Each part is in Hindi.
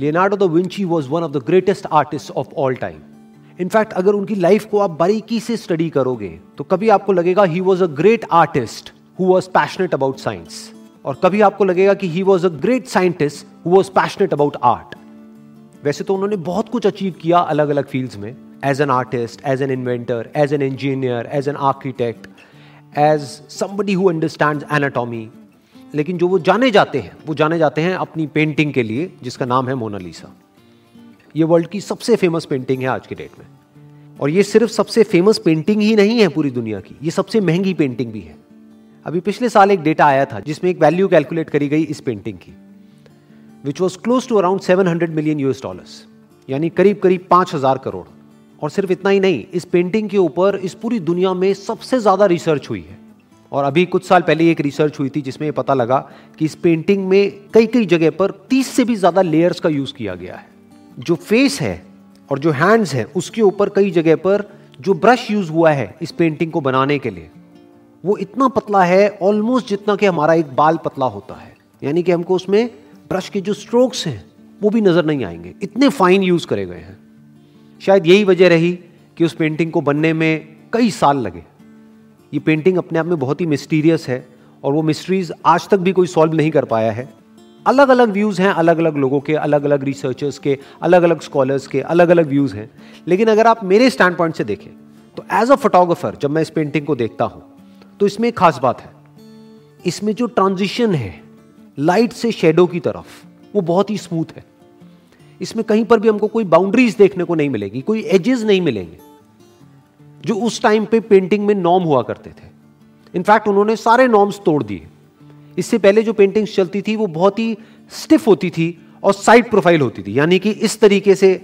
Leonardo da Vinci was one of the greatest artist of all time in fact अगर उनकी लाइफ को आप बारीकी से स्टडी करोगे तो कभी आपको लगेगा he was a great artist who was passionate about science और कभी आपको लगेगा कि he was a great scientist who was passionate about art वैसे तो उन्होंने बहुत कुछ अचीव किया अलग अलग फील्ड्स में. As an artist as an inventor as an engineer as an architect as somebody who understand anatomy लेकिन जो वो जाने जाते हैं, वो जाने जाते हैं अपनी पेंटिंग के लिए, जिसका नाम है मोनालिसा ये वर्ल्ड की सबसे फ़ेमस पेंटिंग है आज के डेट में। और ये सिर्फ़ सबसे फ़ेमस पेंटिंग ही नहीं है पूरी दुनिया की, ये सबसे महँगी पेंटिंग भी है। अभी पिछले साल एक डेटा आया था, जिसमें एक वैल्यू कैलकुलेट करी गई इस पेंटिंग की which was close to around seven hundred million US dollars यानी करीब करीब पाँच हज़ार करोड़। और सिर्फ़ इतना ही नहीं, इस पेंटिंग के ऊपर इस पूरी दुनिया में सबसे ज़्यादा रिसर्च हुई है। और अभी कुछ साल पहले एक रिसर्च हुई थी जिसमें पता लगा कि इस पेंटिंग में कई कई जगह पर तीस से भी ज़्यादा लेयर्स का यूज़ किया गया है। जो फेस है और जो हैंड्स है, उसके ऊपर कई जगह पर जो ब्रश यूज़ हुआ है इस पेंटिंग को बनाने के लिए, वो इतना पतला है ऑलमोस्ट जितना कि हमारा एक बाल पतला होता है। यानी कि हमको उसमें ब्रश के जो स्ट्रोक्स हैं, वो भी नज़र नहीं आएँगे। इतने फाइन यूज़ करे गए हैं। शायद यही वजह रही कि उस पेंटिंग को बनने में कई साल लगे। ये पेंटिंग अपने आप में बहुत ही मिस्टीरियस है और वो मिस्ट्रीज आज तक भी कोई सॉल्व नहीं कर पाया है। अलग अलग व्यूज़ हैं अलग अलग लोगों के अलग अलग रिसर्चर्स के अलग अलग स्कॉलर्स के अलग अलग व्यूज़ हैं। लेकिन अगर आप मेरे स्टैंड पॉइंट से देखें तो एज अ फोटोग्राफर जब मैं इस पेंटिंग को देखता हूँ तो इसमें एक खास बात है। इसमें जो ट्रांजिशन है लाइट से शेडो की तरफ़, वो बहुत ही स्मूथ है। इसमें कहीं पर भी हमको कोई बाउंड्रीज देखने को नहीं मिलेगी, कोई एजेस नहीं मिलेंगे। जो उस टाइम पे पेंटिंग में नॉर्म हुआ करते थे। इनफैक्ट उन्होंने सारे नॉर्म्स तोड़ दिए। इससे पहले जो पेंटिंग्स चलती थी, वो बहुत ही स्टिफ होती थी और साइड प्रोफ़ाइल होती थी। यानी कि इस तरीके से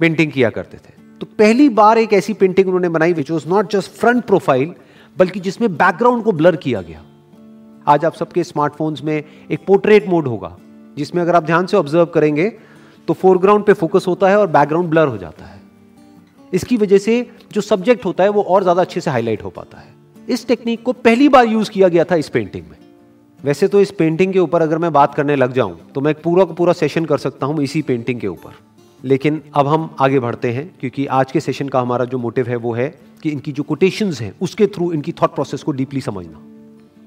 पेंटिंग किया करते थे। तो पहली बार एक ऐसी पेंटिंग उन्होंने बनाई which was not just front profile बल्कि जिसमें बैकग्राउंड को ब्लर किया गया। आज आप सबके स्मार्टफोन्स में एक पोर्ट्रेट मोड होगा, जिसमें अगर आप ध्यान से ऑब्ज़र्व करेंगे तो फोरग्राउंड पे फोकस होता है और बैकग्राउंड ब्लर हो जाता है। इसकी वजह से जो सब्जेक्ट होता है वो और ज़्यादा अच्छे से हाईलाइट हो पाता है। इस टेक्निक को पहली बार यूज़ किया गया था इस पेंटिंग में। वैसे तो इस पेंटिंग के ऊपर अगर मैं बात करने लग जाऊँ तो मैं पूरा का पूरा सेशन कर सकता हूँ इसी पेंटिंग के ऊपर। लेकिन अब हम आगे बढ़ते हैं, क्योंकि आज के सेशन का हमारा जो मोटिव है वो है कि इनकी जो कोटेशंस हैं, उसके थ्रू इनकी थॉट प्रोसेस को डीपली समझना।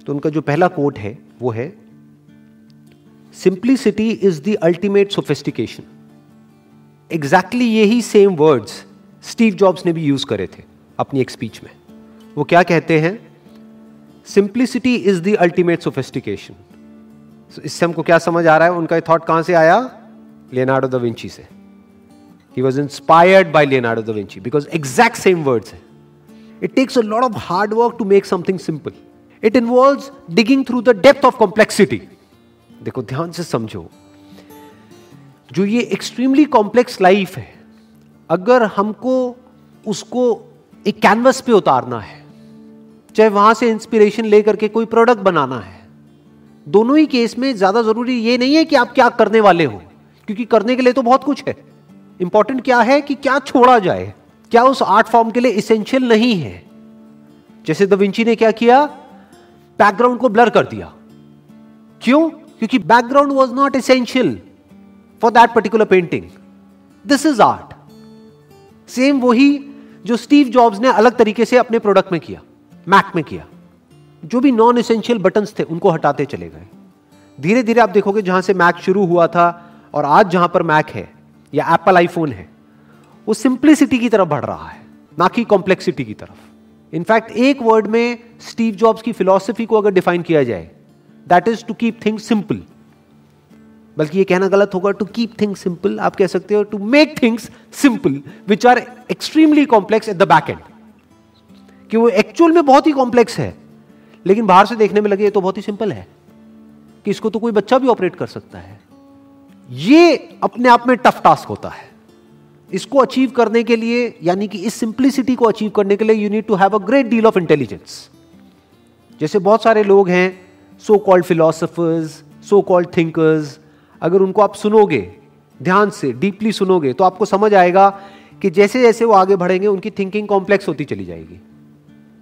तो उनका जो पहला कोट है, वो है simplicity is the ultimate sophistication exactly यही सेम वर्ड्स स्टीव जॉब्स ने भी यूज़ करे थे अपनी एक स्पीच में। वो क्या कहते हैं? Simplicity is the ultimate sophistication इससे हमको क्या समझ आ रहा है? उनका थॉट कहाँ से आया? लियोनार्डो द विंची से। He was inspired by Leonardo da Vinci because exact same words है। It takes a lot of hard work to make something simple it involve digging through the depth of complexity देखो, ध्यान से समझो। जो ये एक्सट्रीमली कॉम्प्लेक्स लाइफ है अगर हमको उसको एक कैनवस पे उतारना है, चाहे वहाँ से इंस्पिरेशन लेकर के कोई प्रोडक्ट बनाना है, दोनों ही केस में ज़्यादा ज़रूरी ये नहीं है कि आप क्या करने वाले हो, क्योंकि करने के लिए तो बहुत कुछ है। इंपॉर्टेंट क्या है कि क्या छोड़ा जाए, क्या उस आर्ट फॉर्म के लिए इसेंशियल नहीं है। जैसे दविंची ने क्या किया? बैकग्राउंड को ब्लर कर दिया। क्यों? क्योंकि background was not essential for that particular painting this is art same वही जो स्टीव जॉब्स ने अलग तरीके से अपने प्रोडक्ट में किया मैक में किया। जो भी नॉन एसेंशियल बटन्स थे, उनको हटाते चले गए। धीरे धीरे आप देखोगे जहाँ से मैक शुरू हुआ था और आज जहाँ पर मैक है, या एप्पल आईफोन है, वो सिंप्लिसिटी की तरफ़ बढ़ रहा है, ना कि कॉम्प्लेक्सिटी की तरफ़। इनफैक्ट एक वर्ड में स्टीव जॉब्स की फिलॉसफी को अगर डिफाइन किया जाए that is to keep things simple बल्कि ये कहना गलत होगा टू कीप थिंग्स सिंपल आप कह सकते हो to make things simple which are extremely complex at the back end कि वो एक्चुअल में बहुत ही कॉम्प्लेक्स है, लेकिन बाहर से देखने में लगे ये तो बहुत ही सिंपल है, कि इसको तो कोई बच्चा भी ऑपरेट कर सकता है। ये अपने आप में टफ टास्क होता है। इसको अचीव करने के लिए, यानी कि इस सिंप्लिसिटी को अचीव करने के लिए you need to have a great deal of intelligence जैसे बहुत सारे लोग हैं so called philosophers so called thinkers अगर उनको आप सुनोगे, ध्यान से, डीपली सुनोगे तो आपको समझ आएगा कि जैसे जैसे वो आगे बढ़ेंगे, उनकी थिंकिंग कॉम्प्लेक्स होती चली जाएगी।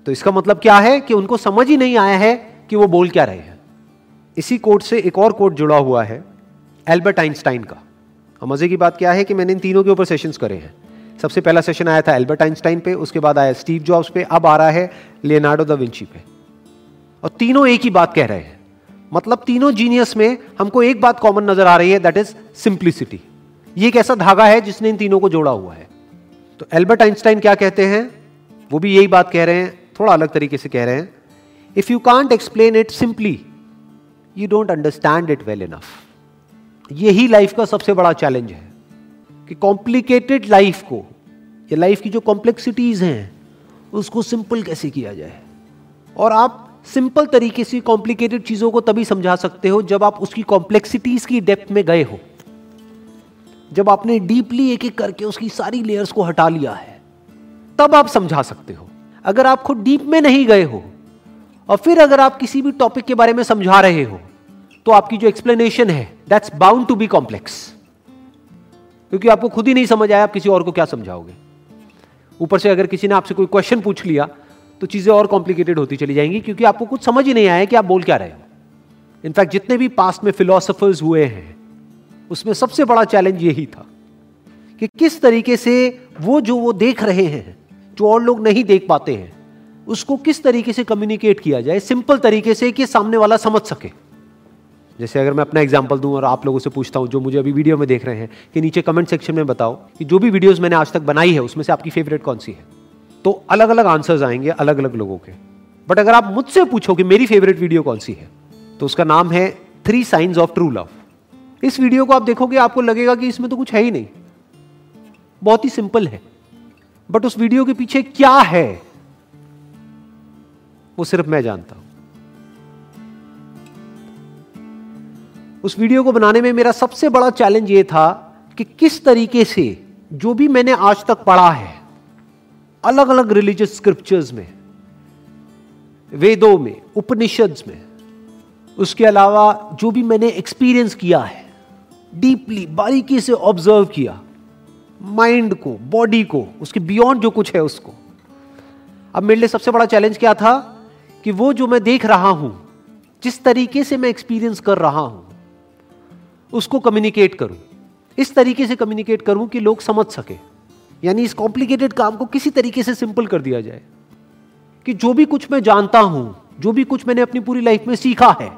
तो इसका मतलब क्या है कि उनको समझ ही नहीं आया है कि वो बोल क्या रहे हैं। इसी कोट से एक और कोट जुड़ा हुआ है एल्बर्ट आइंस्टाइन का। और मज़े की बात क्या है कि मैंने इन तीनों के ऊपर सेशंस करे हैं। सबसे पहला सेशन आया था एल्बर्ट आइंस्टाइन पे, उसके बाद आया स्टीव जॉब्स पे, अब आ रहा है लियोनार्डो द विंची पे। और तीनों एक ही बात कह रहे हैं। मतलब तीनों जीनियस में हमको एक बात कॉमन नज़र आ रही है दैट इज़ सिंप्लिसिटी ये एक ऐसा धागा है जिसने इन तीनों को जोड़ा हुआ है। तो एल्बर्ट आइंस्टाइन क्या कहते हैं? वो भी यही बात कह रहे हैं, थोड़ा अलग तरीके से कह रहे हैं। If you can't explain it simply you don't understand it well enough यही लाइफ का सबसे बड़ा चैलेंज है कि कॉम्प्लिकेटेड लाइफ को, या लाइफ की जो कॉम्प्लेक्सिटीज हैं, उसको सिंपल कैसे किया जाए? और आप सिंपल तरीके से कॉम्प्लिकेटेड चीज़ों को तभी समझा सकते हो जब आप उसकी कॉम्प्लेक्सिटीज की डेप्थ में गए हो। जब आपने डीपली एक एक करके उसकी सारी लेयर्स को हटा लिया है, तब आप समझा सकते हो। अगर आप खुद डीप में नहीं गए हो और फिर अगर आप किसी भी टॉपिक के बारे में समझा रहे हो तो आपकी जो एक्सप्लेनेशन है that's bound to be complex क्योंकि आपको खुद ही नहीं समझ आया आप किसी और को क्या समझाओगे। ऊपर से अगर किसी ने आपसे कोई क्वेश्चन पूछ लिया तो चीज़ें और कॉम्प्लिकेटेड होती चली जाएँगी क्योंकि आपको कुछ समझ ही नहीं आया कि आप बोल क्या रहे हो। इनफैक्ट जितने भी पास्ट में फिलोसफर्स हुए हैं, उसमें सबसे बड़ा चैलेंज यही था कि किस तरीके से वो जो वो देख रहे हैं, जो और लोग नहीं देख पाते हैं, उसको किस तरीके से कम्युनिकेट किया जाए सिंपल तरीके से कि सामने वाला समझ सके। जैसे अगर मैं अपना एग्ज़ाम्पल दूँ और आप लोगों से पूछता हूँ जो मुझे अभी वीडियो में देख रहे हैं, कि नीचे कमेंट सेक्शन में बताओ कि जो भी वीडियोस मैंने आज तक बनाई है, उसमें से आपकी फेवरेट कौन सी है? तो अलग अलग आंसर्स आएँगे अलग अलग लोगों के। बट अगर आप मुझसे पूछो कि मेरी फेवरेट वीडियो कौन सी है? तो उसका नाम है three science of true love इस वीडियो को आप देखोगे, आपको लगेगा कि इसमें तो कुछ है ही नहीं। बहुत ही सिंपल है। बट उस वीडियो के पीछे क्या है? वो सिर्फ़ मैं जानता हूँ। उस वीडियो को बनाने में मेरा सबसे बड़ा चैलेंज ये था कि किस तरीके से जो भी मैंने आज तक पढ़ा है अलग अलग रिलीजियस स्क्रिप्चर्स में, वेदों में, उपनिषद्स में, उसके अलावा जो भी मैंने एक्सपीरियंस किया है डीपली बारीकी से ऑब्ज़र्व किया माइंड को बॉडी को, उसके बियॉन्ड जो कुछ है उसको। अब मेरे लिए सबसे बड़ा चैलेंज क्या था कि वो जो मैं देख रहा हूँ, जिस तरीके से मैं एक्सपीरियंस कर रहा हूँ, उसको कम्युनिकेट करूँ। इस तरीके से कम्युनिकेट करूँ कि लोग समझ सके। यानी इस कॉम्प्लिकेटेड काम को किसी तरीके से सिंपल कर दिया जाए कि जो भी कुछ मैं जानता हूँ, जो भी कुछ मैंने अपनी पूरी लाइफ में सीखा है,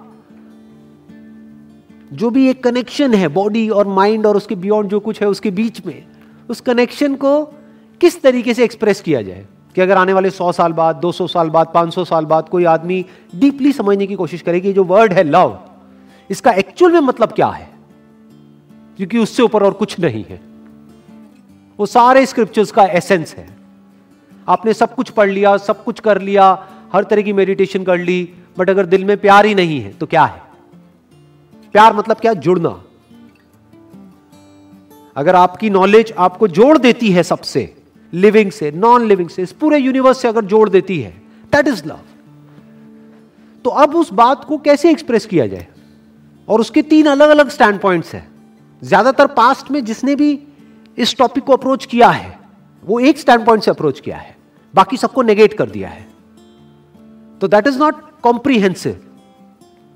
जो भी एक कनेक्शन है बॉडी और माइंड और उसके बियॉन्ड जो कुछ है उसके बीच में, उस कनेक्शन को किस तरीके से एक्सप्रेस किया जाए कि अगर आने वाले सौ साल बाद, दो सौ साल बाद, पाँच सौ साल बाद कोई आदमी डीपली समझने की कोशिश करेगी जो वर्ड है लव इसका एक्चुअल में मतलब क्या है? क्योंकि उससे ऊपर और कुछ नहीं है। वो सारे स्क्रिप्चर्स का एसेंस है। आपने सब कुछ पढ़ लिया, सब कुछ कर लिया, हर तरह की मेडिटेशन कर ली बट अगर दिल में प्यार ही नहीं है तो क्या है? प्यार मतलब क्या? जुड़ना। अगर आपकी नॉलेज आपको जोड़ देती है सबसे लिविंग से नॉन लिविंग से, इस पूरे यूनिवर्स से अगर जोड़ देती है दैट इज़ लव तो अब उस बात को कैसे एक्सप्रेस किया जाए? और उसके तीन अलग अलग स्टैंड पॉइंट्स हैं। ज़्यादातर पास्ट में जिसने भी इस टॉपिक को अप्रोच किया है। वो एक स्टैंड पॉइंट से अप्रोच किया है। बाकी सबको नेगेट कर दिया है। तो दैट इज़ नॉट कॉम्प्रीहेंसिव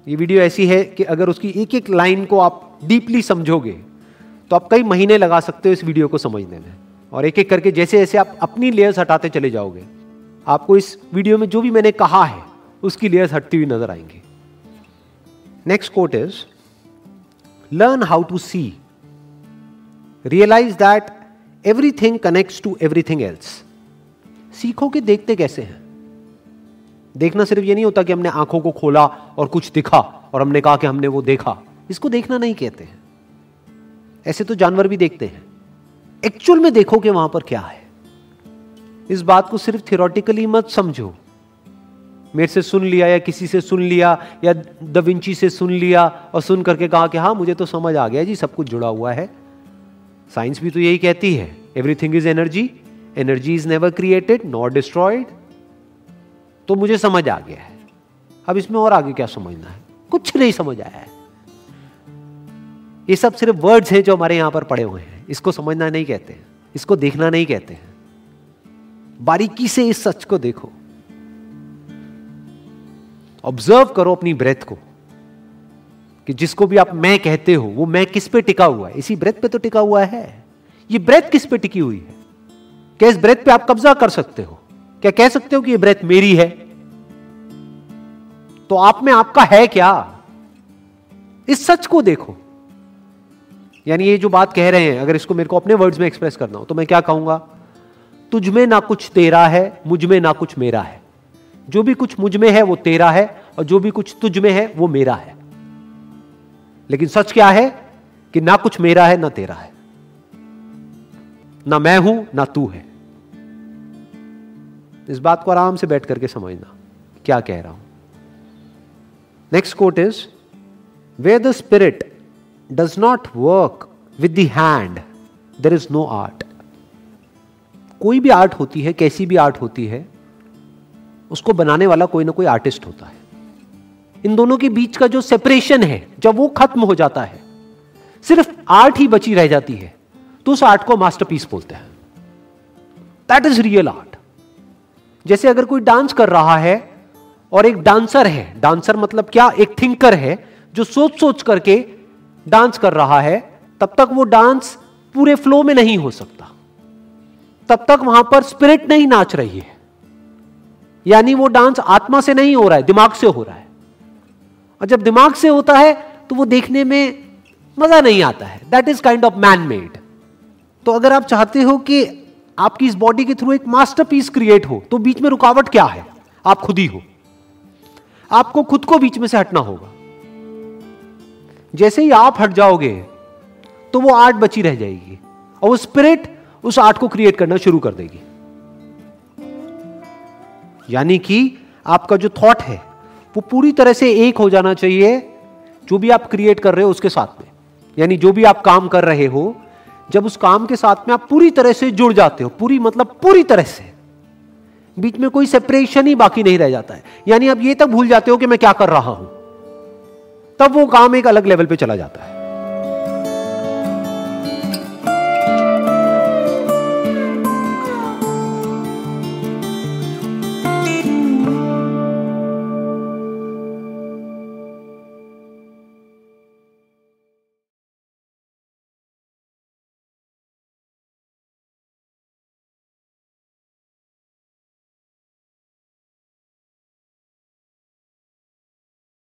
ये वीडियो ऐसी है कि अगर उसकी एक एक लाइन को आप डीपली समझोगे तो आप कई महीने लगा सकते हो इस वीडियो को समझने में। और एक एक करके जैसे जैसे आप अपनी लेयर्स हटाते चले जाओगे, आपको इस वीडियो में जो भी मैंने कहा है, उसकी लेयर्स हटती हुई नज़र आएँगी। Next quote is learn how to see realize that everything connects to everything else सीखो कि देखते कैसे हैं? देखना सिर्फ़ ये नहीं होता कि हमने आँखों को खोला और कुछ दिखा और हमने कहा कि हमने वो देखा। इसको देखना नहीं कहते हैं। ऐसे तो जानवर भी देखते हैं। एक्चुअल में देखो कि वहाँ पर क्या है। इस बात को सिर्फ़ थियोरटिकली मत समझो। मेरे से सुन लिया या किसी से सुन लिया या दविंची से सुन लिया और सुन करके कहा कि हाँ मुझे तो समझ आ गया जी, सब कुछ जुड़ा हुआ है। साइंस भी तो यही कहती है everything is energy energy is never created not destroyed तो मुझे समझ आ गया है। अब इसमें और आगे क्या समझना है? कुछ नहीं समझ आया है। ये सब सिर्फ़ वर्ड्स हैं जो हमारे यहाँ पर पड़े हुए हैं। इसको समझना नहीं कहते हैं। इसको देखना नहीं कहते हैं। बारीकी से इस सच को देखो। ऑब्ज़र्व करो अपनी ब्रेथ को। कि जिसको भी आप मैं कहते हो, वो मैं किस पे टिका हुआ है? इसी ब्रेथ पे तो टिका हुआ है। ये ब्रेथ किस पे टिकी हुई है? क्या इस ब्रेथ पे आप कब्जा कर सकते हो? क्या कह सकते हो कि ये ब्रेथ मेरी है? तो आप में आपका है क्या? इस सच को देखो। यानी ये जो बात कह रहे हैं, अगर इसको मेरे को अपने वर्ड्स में एक्सप्रेस करना हो तो मैं क्या कहूँगा? तुझ में ना कुछ तेरा है, मुझमें ना कुछ मेरा है। जो भी कुछ मुझमें है, वो तेरा है, और जो भी कुछ तुझ में है, वो मेरा है। लेकिन सच क्या है कि ना कुछ मेरा है, ना तेरा है। ना मैं हूँ, ना तू है। इस बात को आराम से बैठ करके समझना, क्या कह रहा हूँ। Next quote is way the spirit does not work with the hand there is no art कोई भी आर्ट होती है, कैसी भी आर्ट होती है, उसको बनाने वाला कोई ना कोई आर्टिस्ट होता है। इन दोनों के बीच का जो सेपरेशन है, जब वो खत्म हो जाता है, सिर्फ़ आर्ट ही बची रह जाती है तो उस आर्ट को मास्टरपीस बोलते हैं। दैट इज़ रियल आर्ट जैसे अगर कोई डांस कर रहा है, और एक डांसर है डांसर मतलब क्या? एक थिंकर है, जो सोच सोच करके डांस कर रहा है, तब तक वो डांस पूरे फ्लो में नहीं हो सकता। तब तक वहाँ पर स्पिरिट नहीं नाच रही है। यानी वो डांस आत्मा से नहीं हो रहा है, दिमाग से हो रहा है। और जब दिमाग से होता है तो वो देखने में मज़ा नहीं आता है। That is kind of man made तो अगर आप चाहते हो कि आपकी इस बॉडी के थ्रू एक मास्टरपीस क्रिएट हो तो बीच में रुकावट क्या है? आप खुद ही हो। आपको खुद को बीच में से हटना होगा। जैसे ही आप हट जाओगे तो वो आर्ट बची रह जाएगी और वो स्पिरिट उस आर्ट को क्रिएट करना शुरू कर देगी। यानी कि आपका जो थॉट है वो पूरी तरह से एक हो जाना चाहिए, जो भी आप क्रिएट कर रहे हो उसके साथ में। यानी जो भी आप काम कर रहे हो, जब उस काम के साथ में आप पूरी तरह से जुड़ जाते हो, पूरी मतलब पूरी तरह से। बीच में कोई सेपरेशन ही बाकी नहीं रह जाता है। यानी आप ये तक भूल जाते हो कि मैं क्या कर रहा हूँ। तब वो काम एक अलग लेवल पे चला जाता है।